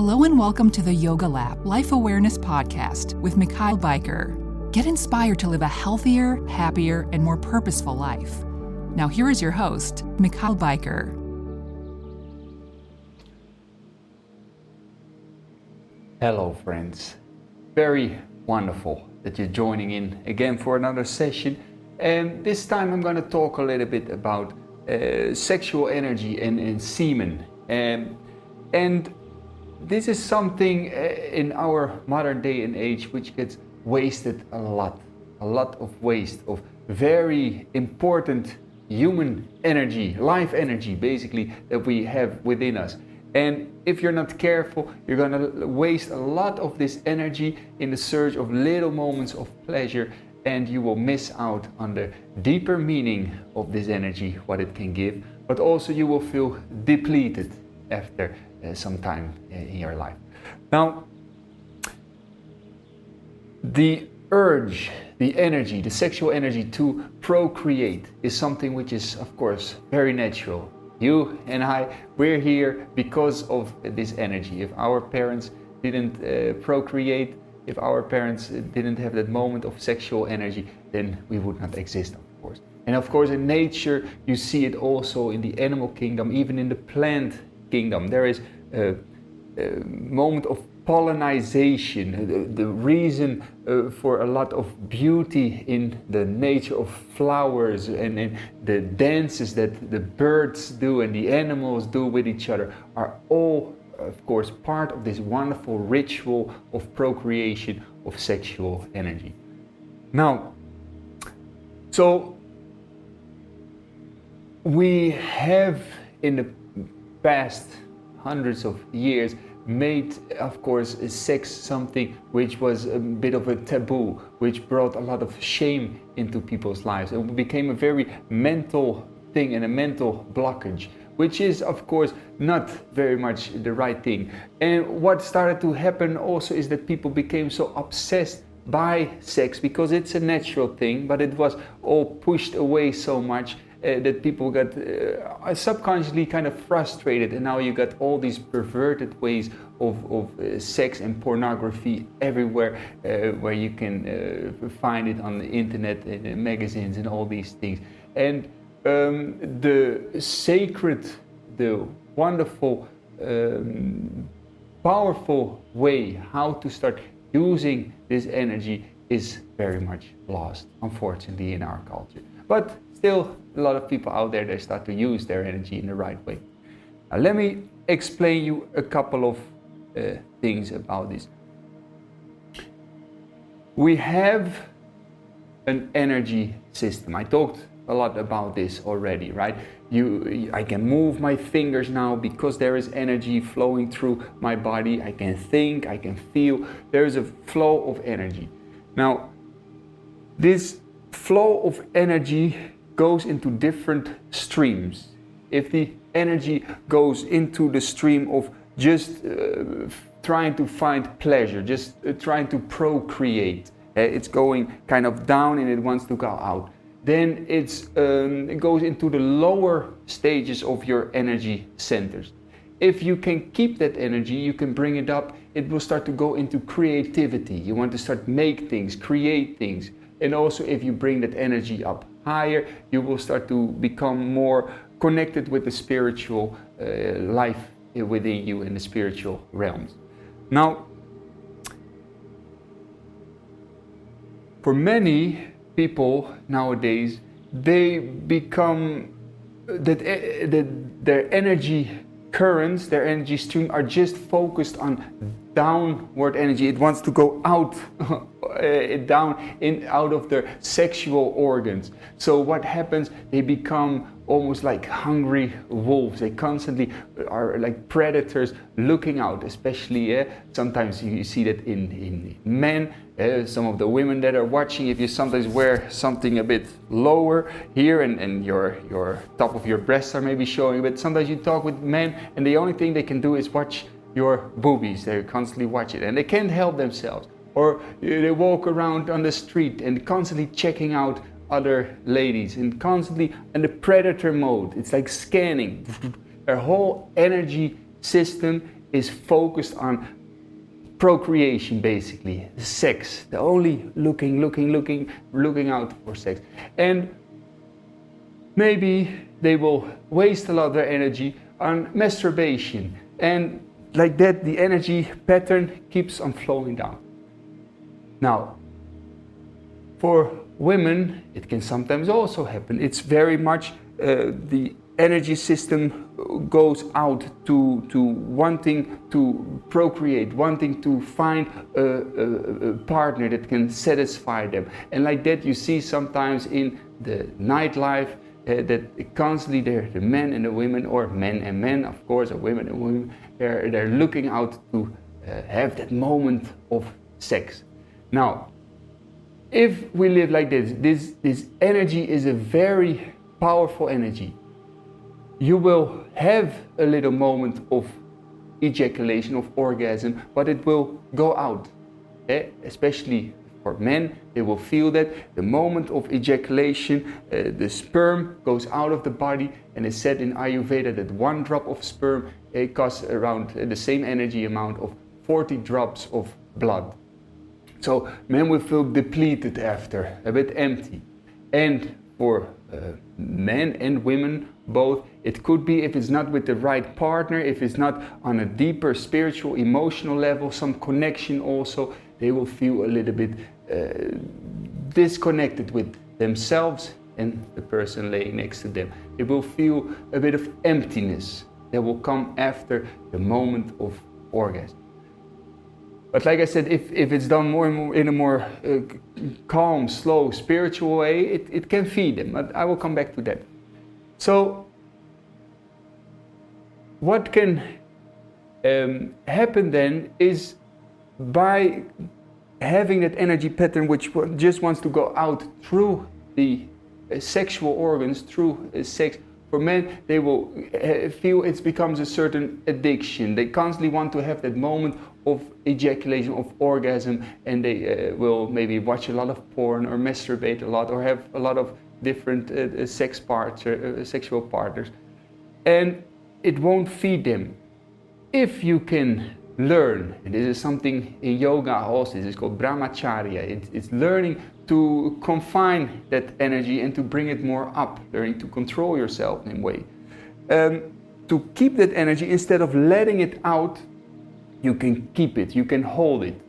Hello and welcome to the Yogalap Life Awareness Podcast with Michaël Bijker. Get inspired to live a healthier, happier, and more purposeful life. Now, here is your host, Michaël Bijker. Hello, friends. Very wonderful that you're joining in again for another session. And this time I'm going to talk a little bit about uh, sexual energy and, and semen. Um, and this is something uh, in our modern day and age which gets wasted a lot. A lot of waste of very important human energy life energy basically that we have within us. And if you're not careful you're to waste a lot of this energy in the search of little moments of pleasure and you will miss out on the deeper meaning of this energy what it can give but also you will feel depleted after uh, some time in your life. Now, the urge, the energy, the sexual energy to procreate is something which is, of course, very natural. You and I, we're here because of this energy. If our parents didn't uh, procreate, if our parents didn't have that moment of sexual energy, then we would not exist, of course. And of course, in nature, you see it also in the animal kingdom, even in the plant kingdom. There is a, a moment of pollination, the, the reason uh, for a lot of beauty in the nature of flowers and in the dances that the birds do and the animals do with each other are all, of course, part of this wonderful ritual of procreation of sexual energy. Now, so we have in the past hundreds of years made, of course, sex something which was a bit of a taboo, which brought a lot of shame into people's lives. It became a very mental thing and a mental blockage, which is, of course, not very much the right thing. And what started to happen also is that people became so obsessed by sex because it's a natural thing, but it was all pushed away so much uh, that people got uh, subconsciously kind of frustrated, and now you got all these perverted ways of, of uh, sex and pornography everywhere, uh, where you can uh, find it on the internet and magazines and all these things. And um, the sacred, the wonderful, um, powerful way how to start using this energy is very much lost, unfortunately, in our culture. But still a lot of people out there they start to use their energy in the right way. Now, let me explain you a couple of uh, things about this. We have an energy system. I talked a lot about this already, right? You, I can move my fingers now because there is energy flowing through my body. I can think, I can feel. There is a flow of energy. Now, this flow of energy goes into different streams. If the energy goes into the stream of just uh, trying to find pleasure, just uh, trying to procreate, uh, it's going kind of down and it wants to go out. Then um, it goes into the lower stages of your energy centers. If you can keep that energy, you can bring it up, it will start to go into creativity. You want to start make things, create things. And also if you bring that energy up higher, you will start to become more connected with the spiritual uh, life within you in the spiritual realms. Now, for many people nowadays, they become that, uh, that their energy currents, their energy stream are just focused on downward energy. It wants to go out, uh, down in out of their sexual organs. So what happens? They become almost like hungry wolves. They constantly are like predators looking out, especially uh, sometimes you see that in, in men. Uh, some of the women that are watching, if you sometimes wear something a bit lower here and, and your, your top of your breasts are maybe showing, but sometimes you talk with men and the only thing they can do is watch your boobies. They constantly watch it and they can't help themselves. Or they walk around on the street and constantly checking out other ladies and constantly in the predator mode. It's like scanning. Their whole energy system is focused on procreation basically sex they're only looking looking looking looking out for sex and maybe they will waste a lot of their energy on masturbation and like that the energy pattern keeps on flowing down now for women it can sometimes also happen it's very much uh, the energy system goes out to, to wanting to procreate, wanting to find a, a, a, partner that can satisfy them. And like that, you see sometimes in the nightlife uh, that constantly there, the men and the women, or men and men, of course, or women and women, they're, they're looking out to uh, have that moment of sex. Now, if we live like this, this, this energy is a very powerful energy you will have a little moment of ejaculation, of orgasm, but it will go out. Eh? Especially for men, they will feel that the moment of ejaculation, uh, the sperm goes out of the body, and it's said in Ayurveda that one drop of sperm uh, costs around uh, the same energy amount of 40 drops of blood. So men will feel depleted after, a bit empty. And for uh, men and women both. It could be if it's not with the right partner, if it's not on a deeper spiritual, emotional level, some connection also, they will feel a little bit uh, disconnected with themselves and the person laying next to them. They will feel a bit of emptiness that will come after the moment of orgasm. But like I said, if, if it's done more, more in a more uh, calm, slow, spiritual way, it, it can feed them. But I will come back to that. So, what can um, happen then is by having that energy pattern which just wants to go out through the uh, sexual organs, through uh, sex, for men, they will uh, feel it becomes a certain addiction. They constantly want to have that moment of ejaculation, of orgasm, and they uh, will maybe watch a lot of porn or masturbate a lot or have a lot of different uh, sex parts, uh, sexual partners. And it won't feed them. If you can learn, and this is something in yoga also, this is called brahmacharya, it, it's learning to confine that energy and to bring it more up, learning to control yourself in a way. Um, to keep that energy, instead of letting it out, you can keep it, you can hold it.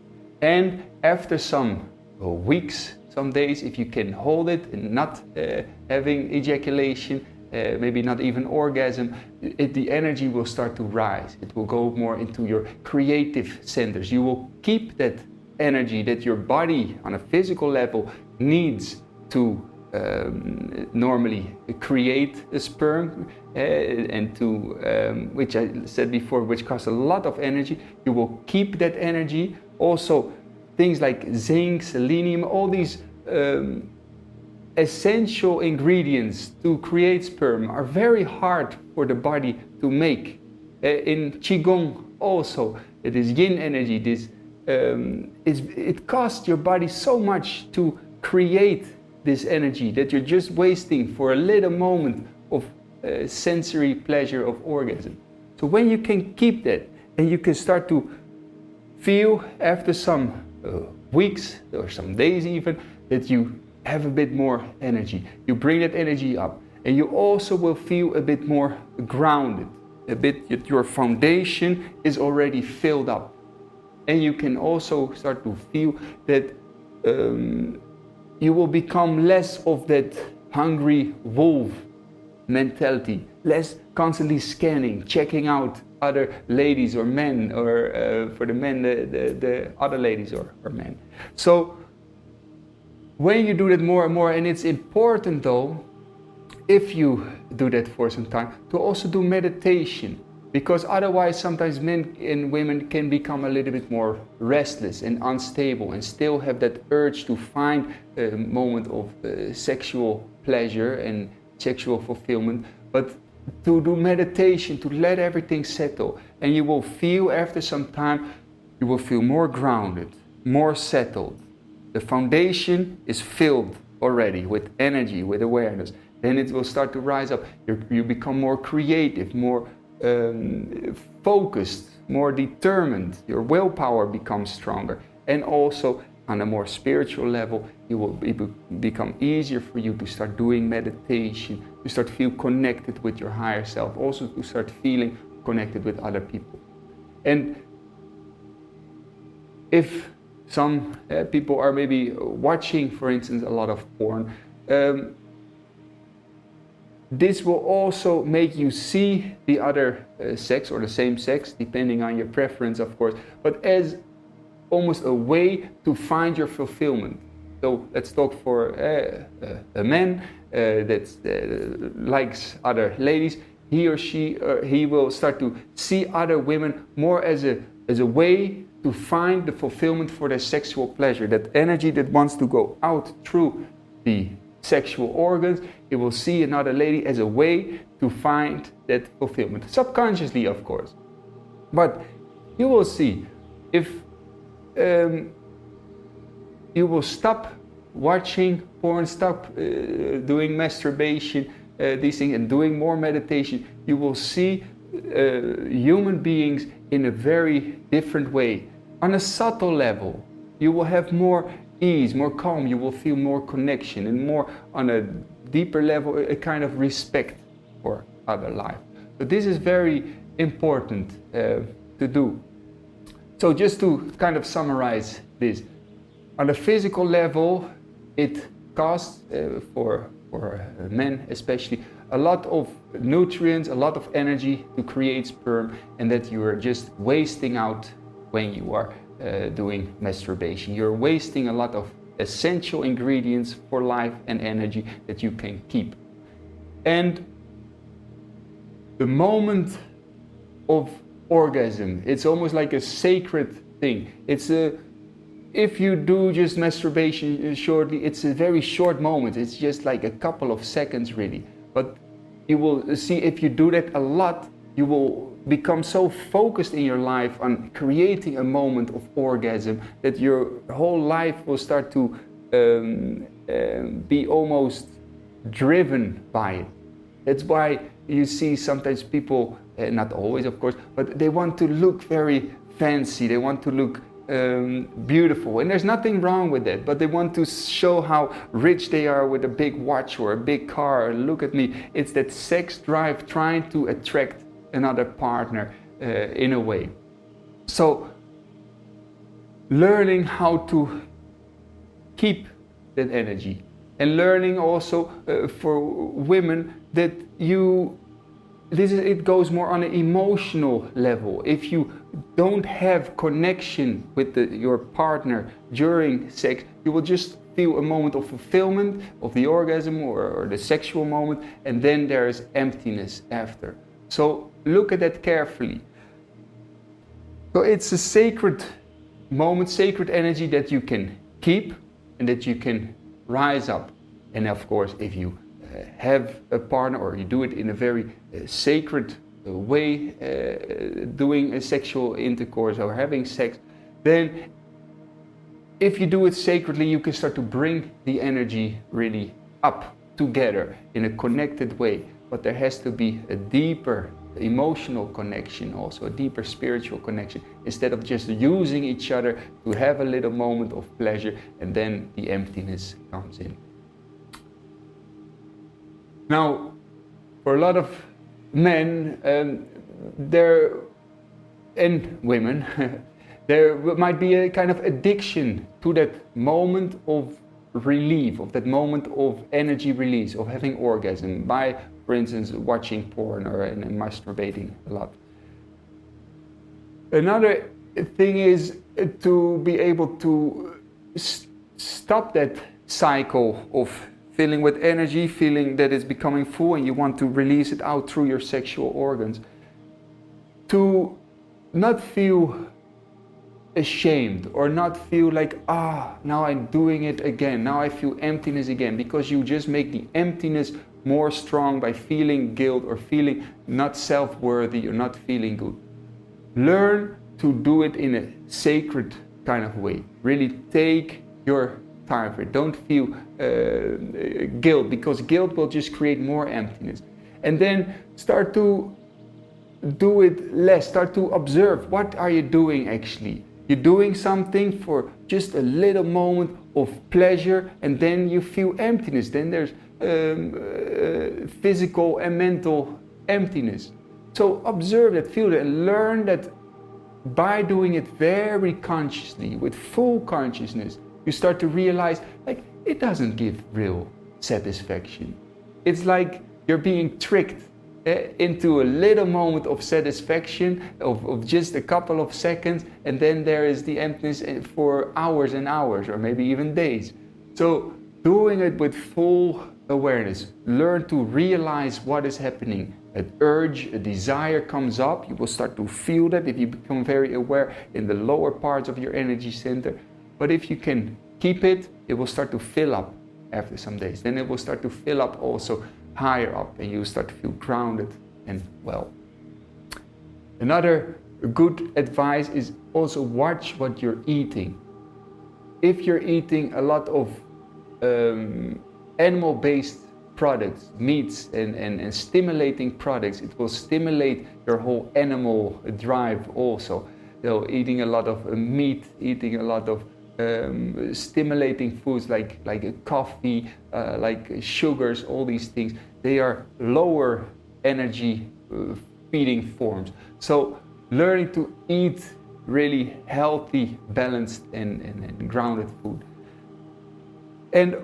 And after some uh, weeks, some days, if you can hold it and not uh, having ejaculation, uh, maybe not even orgasm, it, the energy will start to rise. It will go more into your creative centers. You will keep that energy that your body on a physical level needs to um, normally create a sperm uh, and to um, which I said before which costs a lot of energy you will keep that energy also things like zinc selenium all these um, essential ingredients to create sperm are very hard for the body to make uh, in qigong also it is yin energy this um, it costs your body so much to create this energy that you're just wasting for a little moment of uh, sensory pleasure of orgasm. So when you can keep that and you can start to feel after some uh, weeks or some days even that you have a bit more energy, you bring that energy up and you also will feel a bit more grounded, a bit your foundation is already filled up. And you can also start to feel that um, you will become less of that hungry wolf mentality, less constantly scanning, checking out other ladies or men, or uh, for the men, the, the, the other ladies or, or men. So, when you do that more and more, and it's important though, if you do that for some time, to also do meditation. Because otherwise sometimes men and women can become a little bit more restless and unstable and still have that urge to find a moment of uh, sexual pleasure and sexual fulfillment. But to do meditation to let everything settle and you will feel after some time you will feel more grounded more settled the foundation is filled already with energy with awareness then it will start to rise up. You you become more creative more um, focused more determined, your willpower becomes stronger, and also on a more spiritual level, it will be, become easier for you to start doing meditation, to start feel connected with your higher self, also to start feeling connected with other people. And if some uh, people are maybe watching, for instance, a lot of porn, um, this will also make you see the other uh, sex or the same sex, depending on your preference, of course, but as almost a way to find your fulfillment. So let's talk for uh, uh a man uh, that uh, likes other ladies. He or she, he will start to see other women more as a as a way to find the fulfillment for their sexual pleasure. That energy that wants to go out through the sexual organs, it will see another lady as a way to find that fulfillment. Subconsciously, of course. But you will see if um, you will stop watching porn, stop uh, doing masturbation, uh, these things, and doing more meditation, you will see uh, human beings in a very different way. On a subtle level, you will have more ease, more calm, you will feel more connection, and more on a deeper level, a kind of respect for other life. So, this is very important uh, to do. So, just to kind of summarize this, on a physical level, it costs uh, for, for men especially a lot of nutrients, a lot of energy to create sperm, and that you are just wasting out when you are uh, doing masturbation. You're wasting a lot of essential ingredients for life and energy that you can keep. And the moment of orgasm, it's almost like a sacred thing. It's a if you do just masturbation shortly, it's a very short moment. It's just like a couple of seconds, really. But you will see if you do that a lot, you will become so focused in your life on creating a moment of orgasm that your whole life will start to um, um, be almost driven by it. That's why you see sometimes people, uh, not always of course, but they want to look very fancy, they want to look um, beautiful. And there's nothing wrong with that, but they want to show how rich they are with a big watch or a big car. Look at me. It's that sex drive trying to attract another partner uh, in a way. So, learning how to keep that energy and learning also uh, for women that you this is it goes more on an emotional level if you don't have connection with the, your partner during sex you will just feel a moment of fulfillment of the orgasm or, or the sexual moment and then there is emptiness after so look at that carefully. So it's a sacred moment, sacred energy that you can keep and that you can rise up. And of course, if you uh, have a partner or you do it in a very uh, sacred uh, way, uh, doing a sexual intercourse or having sex, then if you do it sacredly, you can start to bring the energy really up together in a connected way but there has to be a deeper emotional connection, also a deeper spiritual connection, instead of just using each other to have a little moment of pleasure and then the emptiness comes in. Now, for a lot of men, um, there and women, there might be a kind of addiction to that moment of relief, of that moment of energy release, of having orgasm by for instance, watching porn or and, and masturbating a lot. Another thing is to be able to stop that cycle of feeling with energy, feeling that it's becoming full and you want to release it out through your sexual organs. To not feel ashamed or not feel like, ah, now I'm doing it again, now I feel emptiness again, because you just make the emptiness more strong by feeling guilt or feeling not self worthy or not feeling good. Learn to do it in a sacred kind of way. Really take your time for it. Don't feel uh, guilt because guilt will just create more emptiness. And then start to do it less. Start to observe what are you doing actually. You're doing something for just a little moment of pleasure, and then you feel emptiness. Then there's um, uh, physical and mental emptiness. So observe that, feel it, and learn that by doing it very consciously, with full consciousness, you start to realize like it doesn't give real satisfaction. It's like you're being tricked eh, into a little moment of satisfaction of, of just a couple of seconds, and then there is the emptiness eh, for hours and hours, or maybe even days. So, doing it with full awareness, learn to realize what is happening. An urge, a desire comes up, you will start to feel that if you become very aware in the lower parts of your energy center. But if you can keep it, it will start to fill up after some days. Then it will start to fill up also higher up and you start to feel grounded and well. Another good advice is also watch what you're eating. If you're eating a lot of um, animal based products, meats, and, and, and stimulating products, it will stimulate your whole animal drive also. Know, eating a lot of meat, eating a lot of um, stimulating foods like like coffee, uh, like sugars, all these things, they are lower energy uh, feeding forms. So learning to eat really healthy, balanced, and, and, and grounded food. And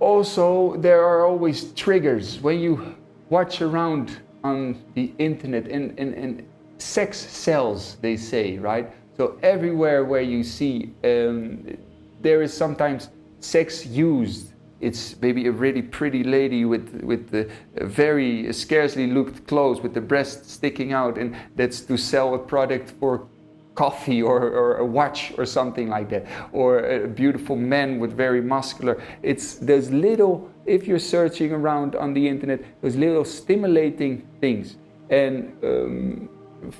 also, there are always triggers when you watch around on the internet and, and, and sex sells, they say, right? So everywhere where you see um, there is sometimes sex used. It's maybe a really pretty lady with with the very scarcely looked clothes with the breast sticking out, and that's to sell a product for coffee or, or a watch or something like that, or a beautiful man with very muscular. It's there's little if you're searching around on the internet, there's little stimulating things, and um,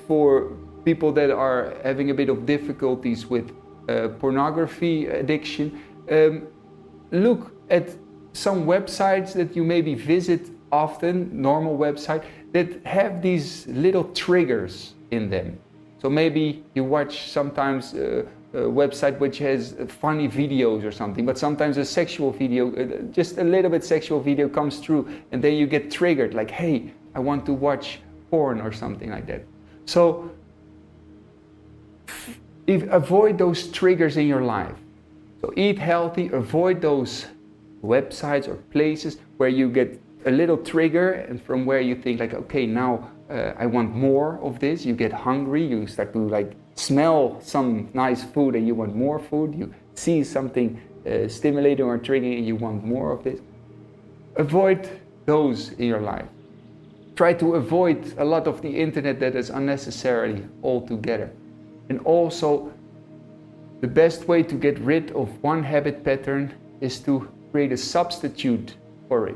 for people that are having a bit of difficulties with uh, pornography addiction, um, look at some websites that you maybe visit often, normal website, that have these little triggers in them. So maybe you watch sometimes uh, a website which has funny videos or something, but sometimes a sexual video, uh, just a little bit sexual video comes through, and then you get triggered, like, hey, I want to watch porn or something like that. So if, avoid those triggers in your life. So eat healthy, avoid those websites or places where you get a little trigger and from where you think like, okay, now uh, I want more of this. You get hungry, you start to like smell some nice food and you want more food. You see something uh, stimulating or triggering and you want more of this. Avoid those in your life. Try to avoid a lot of the internet that is unnecessary altogether. And also, the best way to get rid of one habit pattern is to create a substitute for it,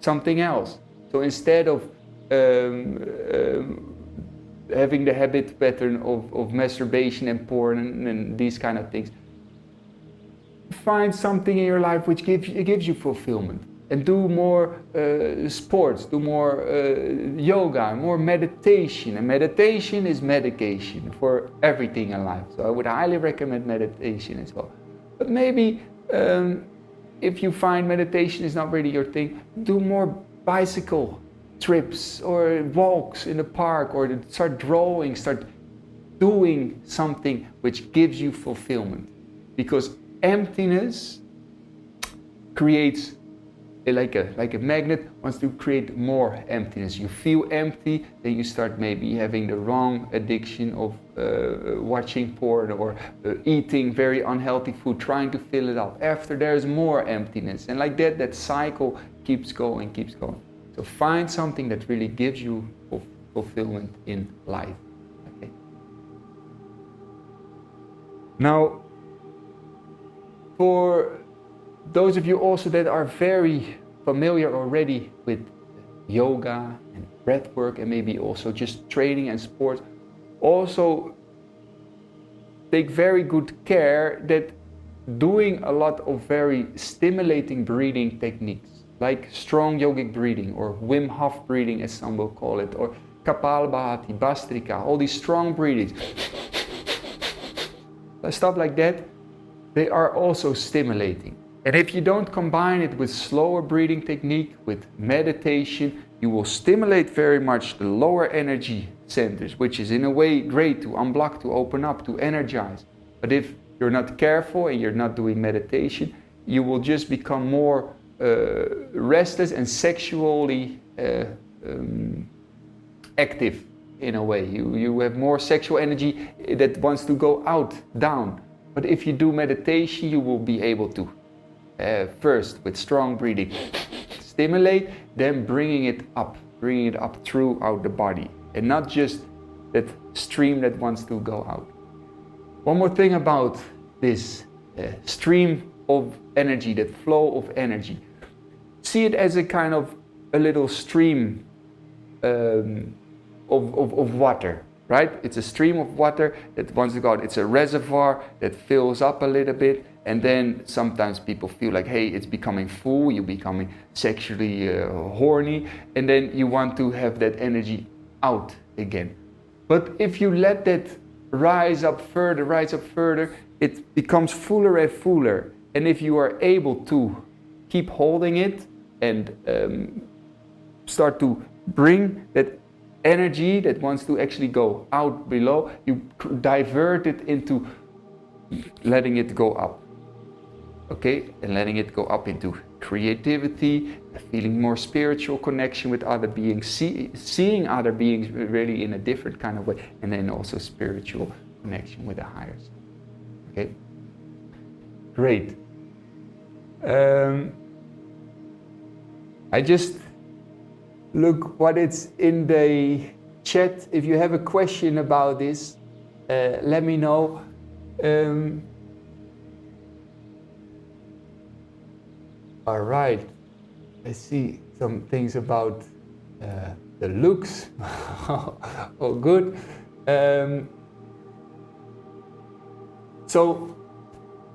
something else. So instead of um, having the habit pattern of, of masturbation and porn and, and, these kind of things, find something in your life which gives, gives you fulfillment and do more uh, sports, do more uh, yoga, more meditation. And meditation is medication for everything in life. So I would highly recommend meditation as well. But maybe um, if you find meditation is not really your thing, do more bicycle trips or walks in the park or start drawing, start doing something which gives you fulfillment. Because emptiness creates like a like a magnet. Wants to create more emptiness you feel empty then you start maybe having the wrong addiction of uh, watching porn or uh, eating very unhealthy food trying to fill it up. After there's more emptiness. And like that that cycle keeps going keeps going so find something that really gives you fulfillment in life okay? Now for those of you also that are very familiar already with yoga and breath work and maybe also just training and sports, also take very good care that doing a lot of very stimulating breathing techniques like strong yogic breathing or Wim Hof breathing as some will call it or Kapalabhati, Bhastrika, all these strong breathings, stuff like that, they are also stimulating. And if you don't combine it with slower breathing technique, with meditation, you will stimulate very much the lower energy centers, which is in a way great to unblock, to open up, to energize. But if you're not careful and you're not doing meditation, you will just become more restless and sexually uh, um, active in a way. You, you have more sexual energy that wants to go out, down. But if you do meditation, you will be able to uh, first with strong breathing, stimulate, then bringing it up, bringing it up throughout the body, and not just that stream that wants to go out. One more thing about this uh, stream of energy, that flow of energy. See it as a kind of a little stream um, of, of, of water, right? It's a stream of water that go out. It's a reservoir that fills up a little bit and then sometimes people feel like hey it's becoming full you're becoming sexually uh, horny and then you want to have that energy out again but if you let that rise up further rise up further it becomes fuller and fuller and if you are able to keep holding it and um, start to bring that energy that wants to actually go out below you divert it into letting it go up okay, and letting it go up into creativity, feeling more spiritual connection with other beings, see, seeing other beings really in a different kind of way, and then also spiritual connection with the higher self. Okay, great. Um, I just look what it's in the chat. If you have a question about this, uh, let me know. Um, All right. I see some things about uh, the looks. oh, good. Um, so,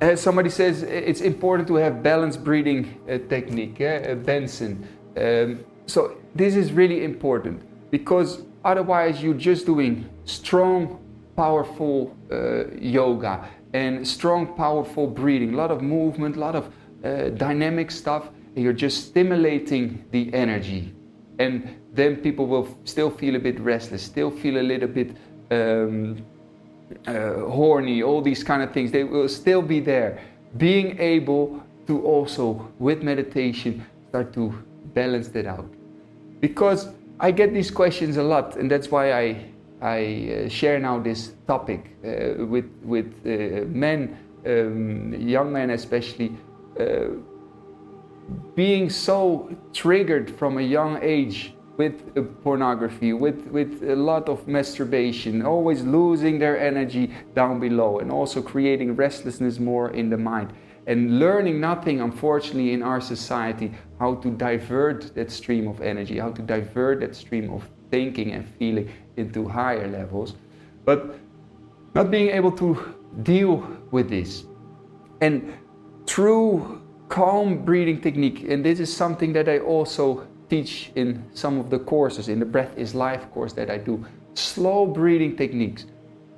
as somebody says, it's important to have balanced breathing uh, technique, eh? Benson. Um, so, this is really important because otherwise, you're just doing strong, powerful uh, yoga and strong, powerful breathing, a lot of movement, a lot of uh, dynamic stuff, you're just stimulating the energy. And then people will still feel a bit restless, still feel a little bit um, uh, horny, all these kind of things. They will still be there. Being able to also, with meditation, start to balance that out. Because I get these questions a lot, and that's why I, I uh, share now this topic uh, with, with uh, men, um, young men especially, uh, being so triggered from a young age with uh, pornography, with, with a lot of masturbation, always losing their energy down below, and also creating restlessness more in the mind. And learning nothing, unfortunately, in our society, how to divert that stream of energy, how to divert that stream of thinking and feeling into higher levels, but not being able to deal with this. And true calm breathing technique, and this is something that I also teach in some of the courses, in the Breath is Life course that I do. Slow breathing techniques.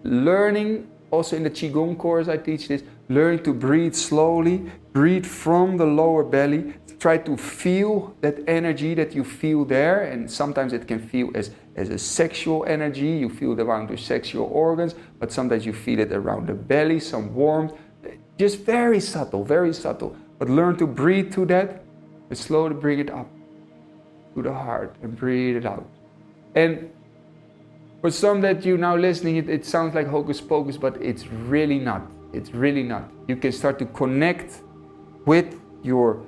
Learning, also in the Qigong course, I teach this, learning to breathe slowly, breathe from the lower belly, try to feel that energy that you feel there, and sometimes it can feel as, as a sexual energy, you feel it around your sexual organs, but sometimes you feel it around the belly, some warmth, just very subtle, very subtle. But learn to breathe to that and slowly bring it up the heart and breathe it out. And for some that you now listening, it, it sounds like hocus pocus, but it's really not. It's really not. You can start to connect with your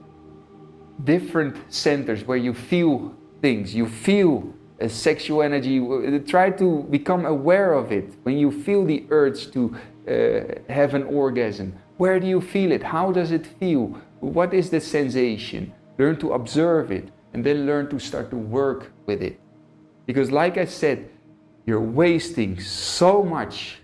different centers where you feel things. You feel a sexual energy. Try to become aware of it. When you feel the urge to uh, have an orgasm, where do you feel it? How does it feel? What is the sensation? Learn to observe it and then learn to start to work with it. Because, like I said, you're wasting so much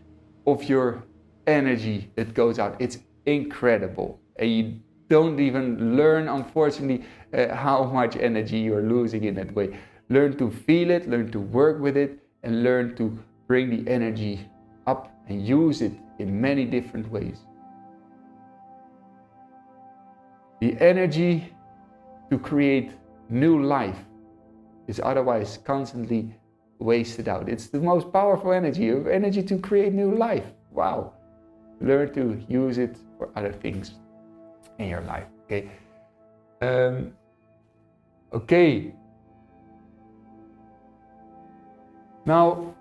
of your energy that goes out. It's incredible. And you don't even learn, unfortunately, uh, how much energy you're losing in that way. Learn to feel it, learn to work with it, and learn to bring the energy up and use it in many different ways. The energy to create new life is otherwise constantly wasted out. It's the most powerful energy, energy to create new life. Wow. Learn to use it for other things in your life. Okay. Um, okay. Now,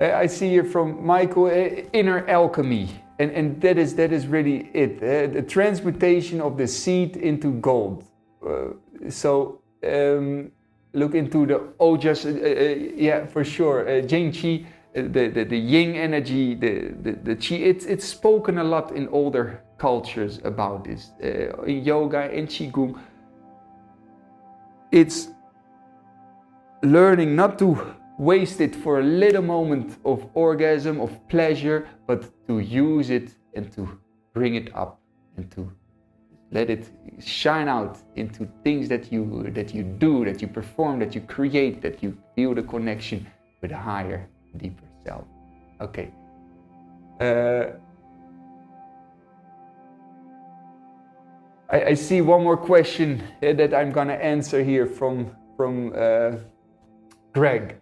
I see here from Michael inner alchemy, and, and that is that is really it. Uh, the transmutation of the seed into gold. Uh, so um, look into the ojas, uh, uh, yeah, for sure. Uh, Jing Qi, uh, the, the, the yin energy, the, the, the Qi, it's, it's spoken a lot in older cultures about this. Uh, in yoga, in Qigong, it's learning not to waste it for a little moment of orgasm, of pleasure, but to use it and to bring it up and to let it shine out into things that you that you do, that you perform, that you create, that you feel the connection with a higher, deeper self. Okay. Uh, I, I, see one more question uh, that I'm gonna answer here from from uh, Greg.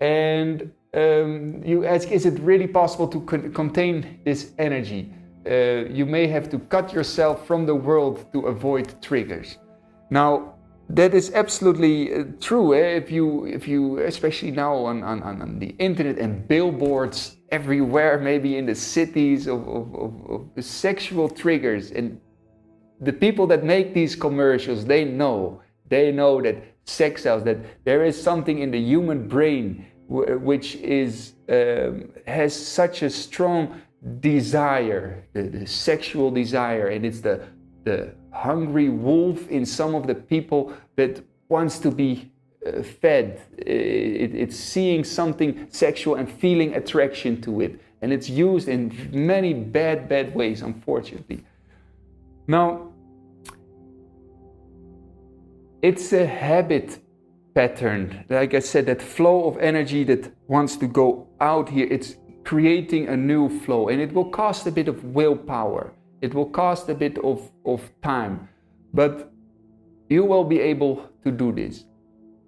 And um, you ask, is it really possible to con- contain this energy? Uh, you may have to cut yourself from the world to avoid triggers. Now, that is absolutely uh, true. Eh? If you, if you, especially now on, on, on the internet and billboards everywhere, maybe in the cities of, of, of, of sexual triggers, and the people that make these commercials, they know, they know that sex sells, that there is something in the human brain which is um, has such a strong desire, the, the, sexual desire, and it's the the hungry wolf in some of the people that wants to be uh, fed. It, it's seeing something sexual and feeling attraction to it, and it's used in many bad, bad ways, unfortunately. Now, it's a habit pattern. Like I said, that flow of energy that wants to go out here, it's creating a new flow and it will cost a bit of willpower. It will cost a bit of, of time, but you will be able to do this.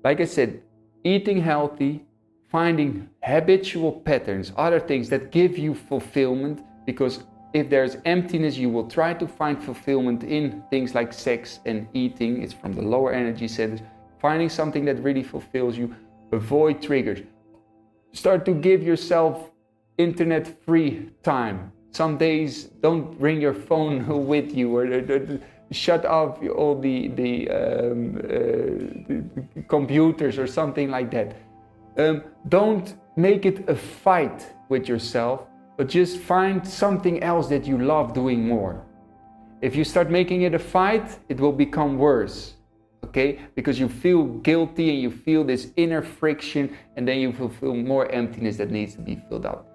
Like I said, eating healthy, finding habitual patterns, other things that give you fulfillment, because if there's emptiness, you will try to find fulfillment in things like sex and eating. It's from the lower energy centers. Finding something that really fulfills you. Avoid triggers. Start to give yourself internet free time. Some days don't bring your phone with you or, or, or shut off all the, the, um, uh, the, computers or something like that. Um, don't make it a fight with yourself but just find something else that you love doing more. If you start making it a fight, it will become worse. Okay? Because you feel guilty and you feel this inner friction, and then you will feel more emptiness that needs to be filled up.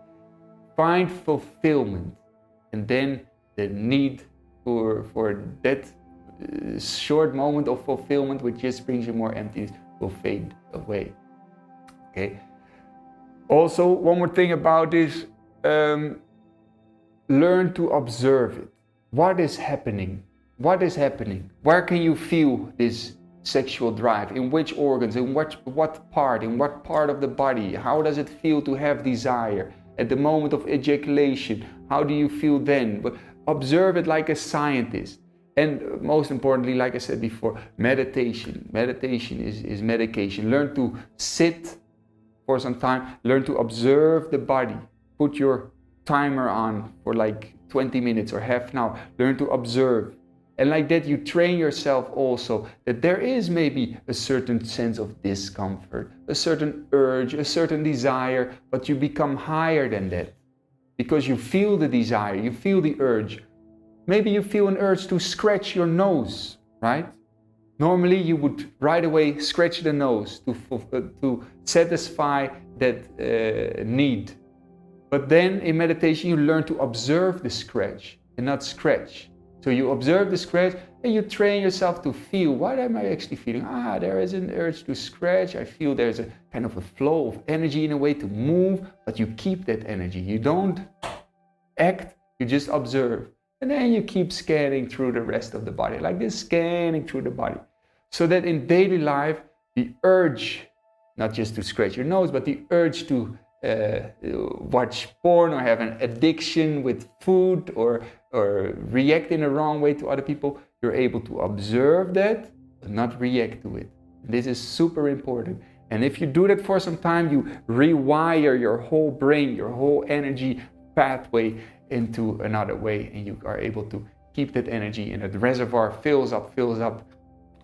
Find fulfillment, and then the need for, for that uh, short moment of fulfillment, which just brings you more emptiness, will fade away. Okay? Also, one more thing about this um, learn to observe it. What is happening? What is happening? Where can you feel this sexual drive? In which organs? In what, what part? In what part of the body? How does it feel to have desire? At the moment of ejaculation, how do you feel then? But observe it like a scientist. And most importantly, like I said before, meditation. Meditation is, is medication. Learn to sit for some time, learn to observe the body put your timer on for like 20 minutes or half an hour. Learn to observe. And like that, you train yourself also that there is maybe a certain sense of discomfort, a certain urge, a certain desire, but you become higher than that because you feel the desire, you feel the urge. Maybe you feel an urge to scratch your nose, right? Normally, you would right away scratch the nose to, uh, to satisfy that uh, need but then in meditation, you learn to observe the scratch and not scratch. So you observe the scratch and you train yourself to feel what am I actually feeling? Ah, there is an urge to scratch. I feel there's a kind of a flow of energy in a way to move, but you keep that energy. You don't act, you just observe. And then you keep scanning through the rest of the body, like this, scanning through the body. So that in daily life, the urge, not just to scratch your nose, but the urge to uh, watch porn or have an addiction with food or, or react in a wrong way to other people, you're able to observe that, but not react to it. This is super important. And if you do that for some time, you rewire your whole brain, your whole energy pathway into another way, and you are able to keep that energy in the reservoir fills up, fills up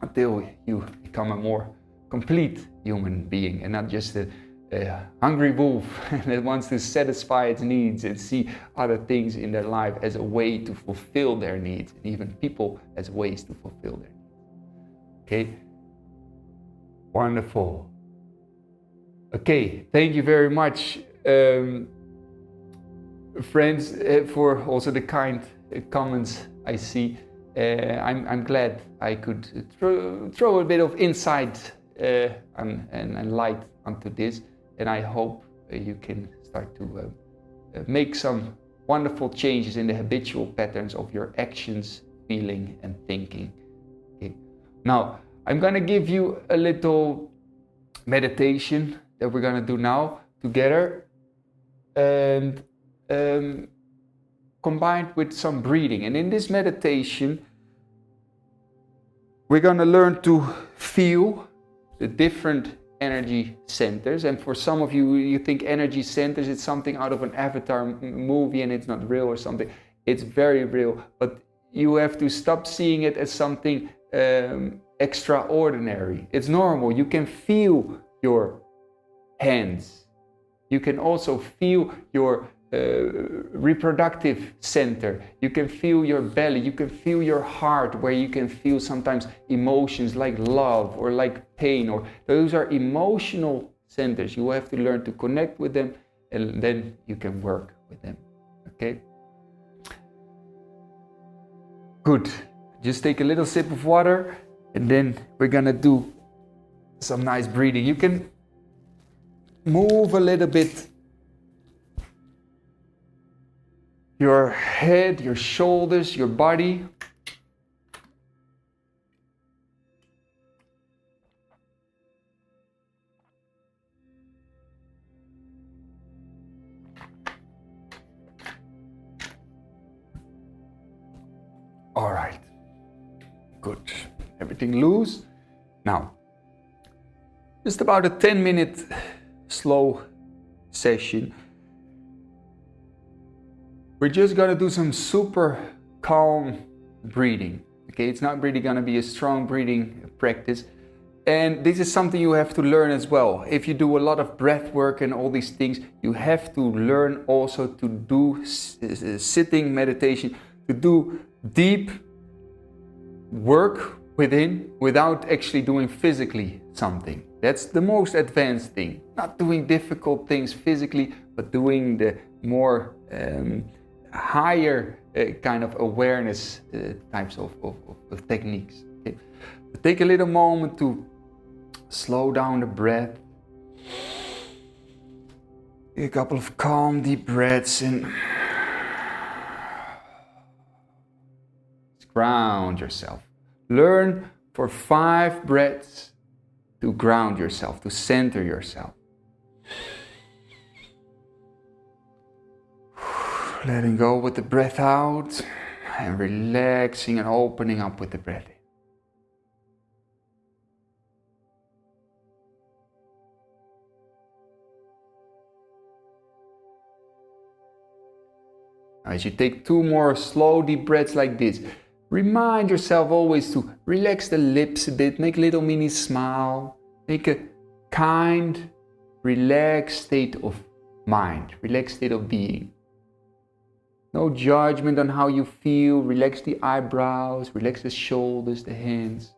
until you become a more complete human being and not just a a hungry wolf that wants to satisfy its needs and see other things in their life as a way to fulfill their needs, and even people as ways to fulfill their needs. Okay? Wonderful. Okay, thank you very much, um, friends, uh, for also the kind uh, comments I see. Uh, I'm, I'm glad I could throw, throw a bit of insight uh, and, and, and light onto this and I hope you can start to uh, uh, make some wonderful changes in the habitual patterns of your actions, feeling, and thinking. Okay. Now, I'm going to give you a little meditation that we're going to do now together and um, combined with some breathing. And in this meditation, we're going to learn to feel the different energy centers. And for some of you, you think energy centers, it's something out of an Avatar movie and it's not real or something. It's very real, but you have to stop seeing it as something um, extraordinary. It's normal. You can feel your hands. You can also feel your Uh, reproductive center. You can feel your belly. You can feel your heart, where you can feel sometimes emotions like love or like pain, or those are emotional centers. You have to learn to connect with them, and then you can work with them. Okay? Good. Just take a little sip of water, and then we're gonna do some nice breathing. You can move a little bit your head, your shoulders, your body. All right. Good. Everything loose. Now, just about a 10 minute slow session we're just gonna do some super calm breathing. Okay, it's not really gonna be a strong breathing practice. And this is something you have to learn as well. If you do a lot of breath work and all these things, you have to learn also to do sitting meditation, to do deep work within without actually doing physically something. That's the most advanced thing. Not doing difficult things physically, but doing the more um, higher uh, kind of awareness uh, types of, of, of techniques. Okay? take a little moment to slow down the breath. a couple of calm, deep breaths and ground yourself. Learn for five breaths to ground yourself, to center yourself. Letting go with the breath out and relaxing and opening up with the breath in. As you take two more slow deep breaths like this, remind yourself always to relax the lips a bit, make a little mini smile, make a kind, relaxed state of mind, relaxed state of being. No judgment on how you feel. Relax the eyebrows, relax the shoulders, the hands.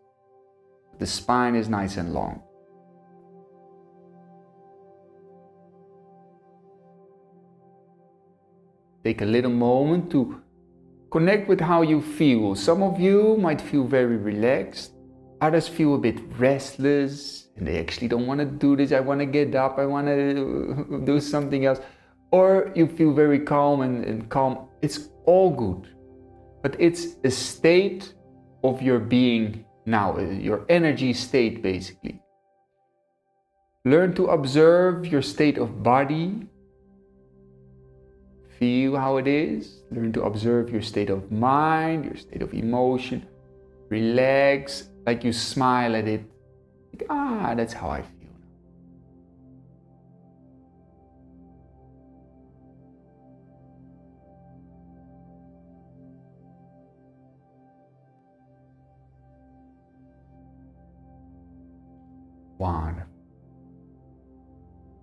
The spine is nice and long. Take a little moment to connect with how you feel. Some of you might feel very relaxed, others feel a bit restless and they actually don't want to do this. I want to get up, I want to do something else. Or you feel very calm and, and calm. It's all good. But it's a state of your being now, your energy state basically. Learn to observe your state of body. Feel how it is. Learn to observe your state of mind, your state of emotion. Relax, like you smile at it. Like, ah, that's how I feel.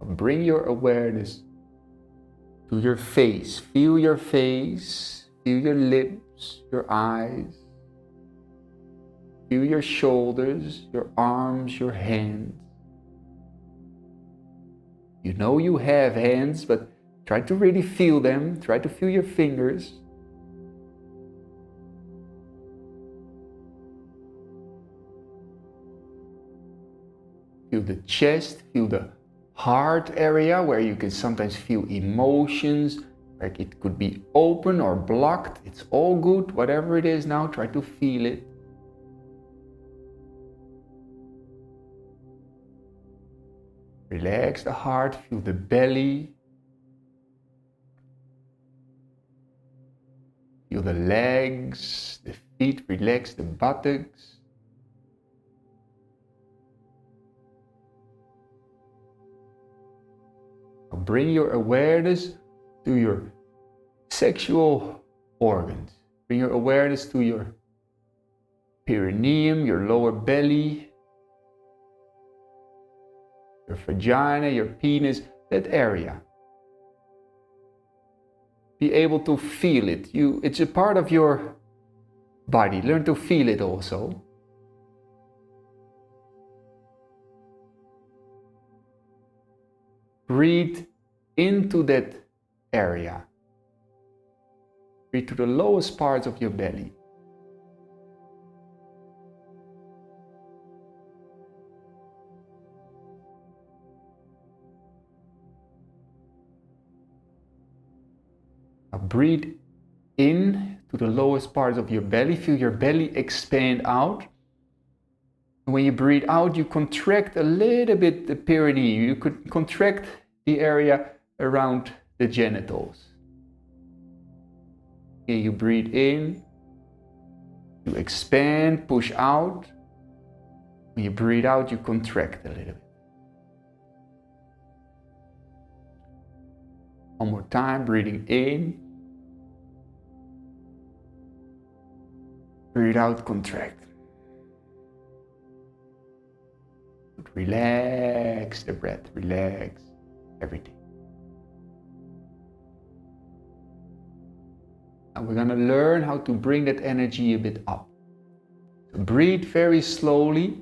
Bring your awareness to your face. Feel your face, feel your lips, your eyes. Feel your shoulders, your arms, your hands. You know you have hands, but try to really feel them. Try to feel your fingers. Feel the chest, feel the heart area where you can sometimes feel emotions, like it could be open or blocked. It's all good, whatever it is now, try to feel it. Relax the heart, feel the belly. Feel the legs, the feet, relax the buttocks. Bring your awareness to your sexual organs. Bring your awareness to your perineum, your lower belly, your vagina, your penis, that area. Be able to feel it. You, it's a part of your body. Learn to feel it also. Breathe into that area. Breathe to the lowest parts of your belly. Now breathe in to the lowest parts of your belly. Feel your belly expand out. When you breathe out, you contract a little bit the perineum. You could contract the area around the genitals. Here you breathe in, you expand, push out. When you breathe out, you contract a little bit. One more time, breathing in. Breathe out, contract. Relax the breath, relax everything. And we're going to learn how to bring that energy a bit up. So breathe very slowly,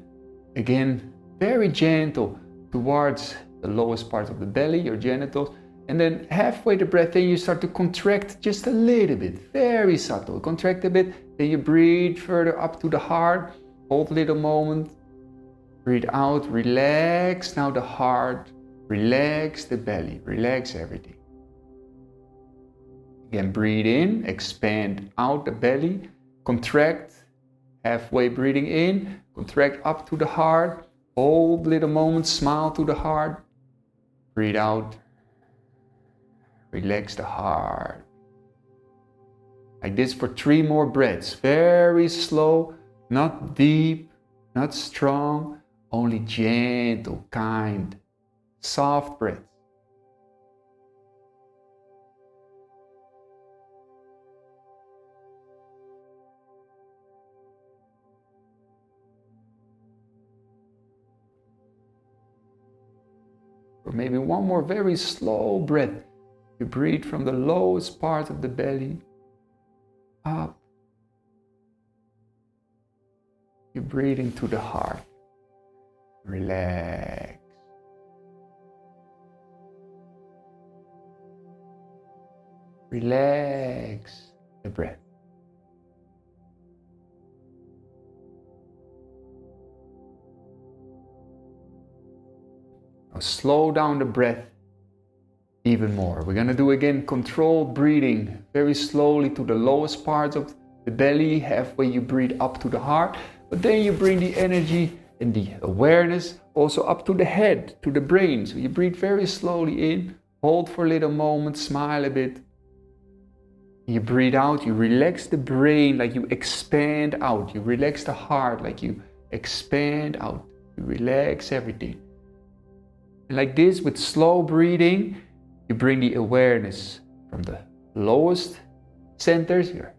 again, very gentle towards the lowest part of the belly, your genitals. And then halfway the breath in, you start to contract just a little bit, very subtle. Contract a bit, then you breathe further up to the heart. Hold a little moment. Breathe out, relax. Now the heart, relax the belly, relax everything. Again, breathe in, expand out the belly, contract, halfway breathing in, contract up to the heart, hold little moment, smile to the heart, breathe out, relax the heart. Like this for three more breaths, very slow, not deep, not strong, only gentle, kind, soft breath. Or maybe one more very slow breath. You breathe from the lowest part of the belly up. You breathe into the heart. Relax. Relax the breath. Now slow down the breath even more. We're going to do again controlled breathing very slowly to the lowest parts of the belly, halfway you breathe up to the heart, but then you bring the energy and the awareness also up to the head, to the brain. So you breathe very slowly in, hold for a little moment, smile a bit. You breathe out, you relax the brain like you expand out. You relax the heart like you expand out. You relax everything. And like this, with slow breathing, you bring the awareness from the lowest centers, your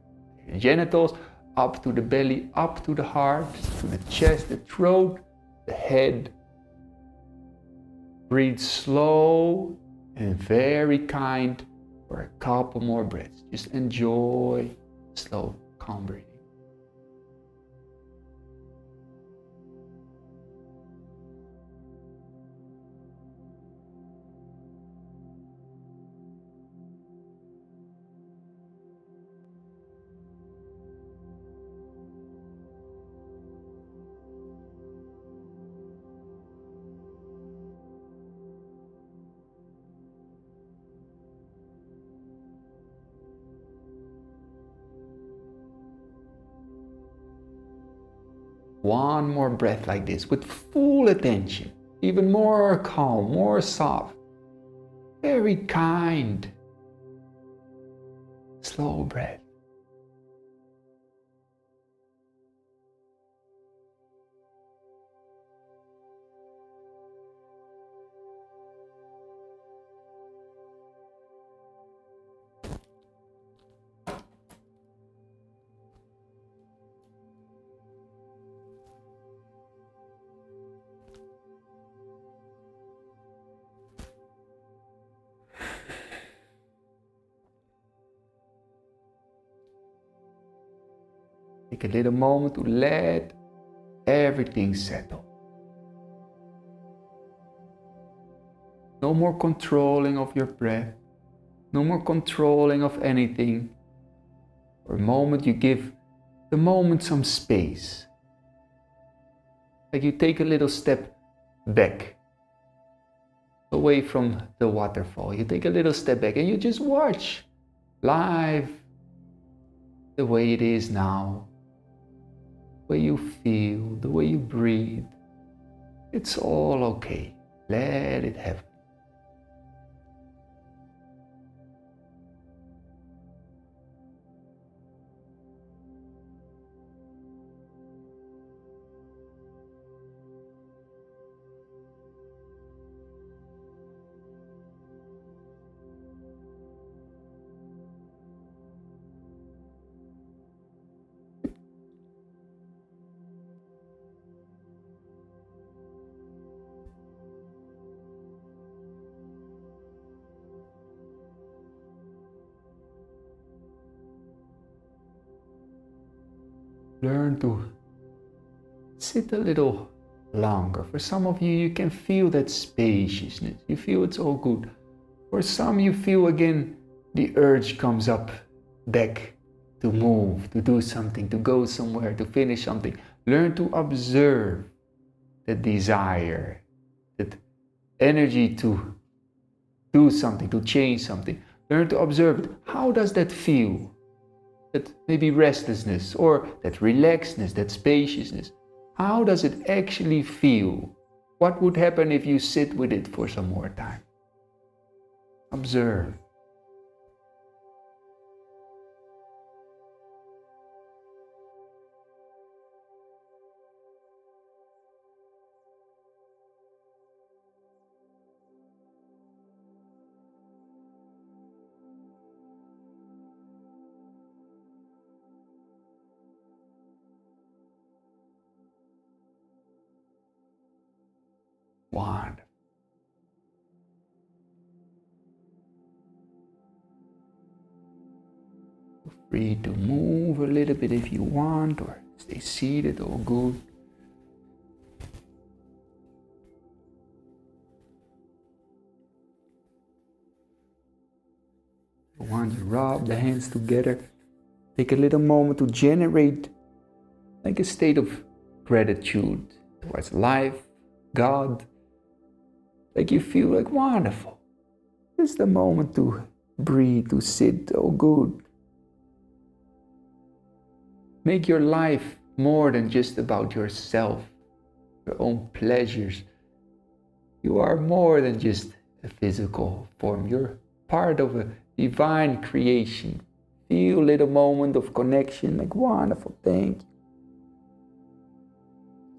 genitals, up to the belly, up to the heart, to the chest, the throat, the head. Breathe slow and very kind for a couple more breaths. Just enjoy slow, calm breathing. One more breath like this with full attention, even more calm, more soft, very kind. Slow breath. A little moment to let everything settle. No more controlling of your breath. No more controlling of anything. For a moment, you give the moment some space. Like you take a little step back away from the waterfall. You take a little step back and you just watch life the way it is now way you feel, the way you breathe. It's all okay. Let it happen. A little longer. For some of you, you can feel that spaciousness. You feel it's all good. For some, you feel again the urge comes up back to move, to do something, to go somewhere, to finish something. Learn to observe that desire, that energy to do something, to change something. Learn to observe it. How does that feel? that maybe restlessness or that relaxedness, that spaciousness. How does it actually feel? What would happen if you sit with it for some more time? Observe. If you want, or stay seated, all good. Once you rub the hands together, take a little moment to generate like a state of gratitude towards life, God, like you feel like wonderful. Just a moment to breathe, to sit, oh good. Make your life more than just about yourself, your own pleasures. You are more than just a physical form. You're part of a divine creation. Feel little moment of connection, like wonderful, thank you.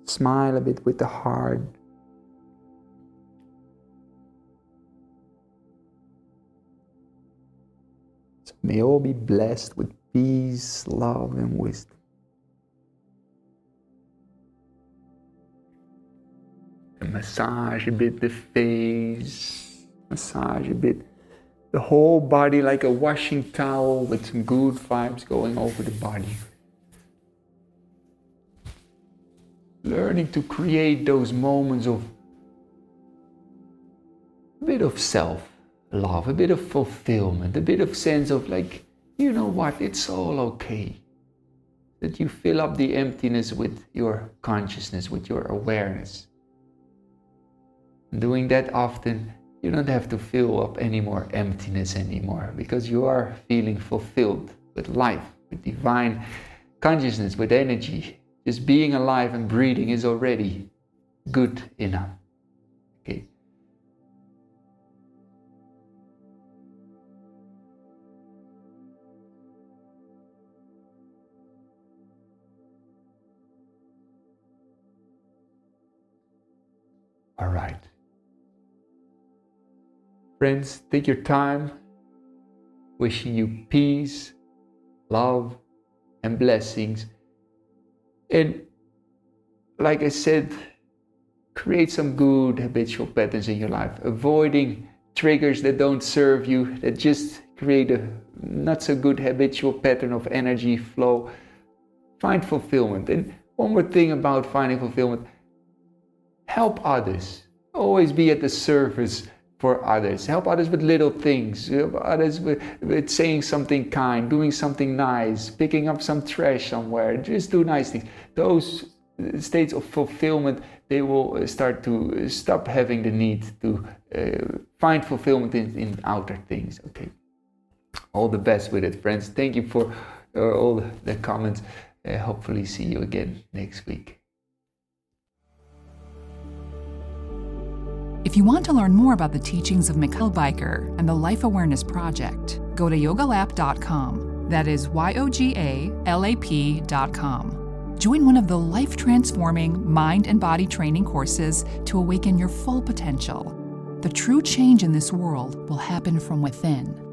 Smile a bit with the heart. May all be blessed with peace, love, and wisdom. Massage a bit the face, massage a bit the whole body like a washing towel with some good vibes going over the body. Learning to create those moments of a bit of self love, a bit of fulfillment, a bit of sense of like, you know what, it's all okay. That you fill up the emptiness with your consciousness, with your awareness. Doing that often, you don't have to fill up any more emptiness anymore because you are feeling fulfilled with life, with divine consciousness, with energy. Just being alive and breathing is already good enough. Okay. All right. Friends, take your time. Wishing you peace, love, and blessings. And like I said, create some good habitual patterns in your life, avoiding triggers that don't serve you, that just create a not so good habitual pattern of energy flow. Find fulfillment. And one more thing about finding fulfillment help others. Always be at the service for others. Help others with little things. Help others with, with saying something kind, doing something nice, picking up some trash somewhere. Just do nice things. Those states of fulfillment, they will start to stop having the need to uh, find fulfillment in, in outer things. Okay. All the best with it, friends. Thank you for uh, all the comments. Uh, hopefully, see you again next week. If you want to learn more about the teachings of Michaël Bijker and the Life Awareness Project, go to yogalap.com. That is Y O G A L A P.com. Join one of the life transforming mind and body training courses to awaken your full potential. The true change in this world will happen from within.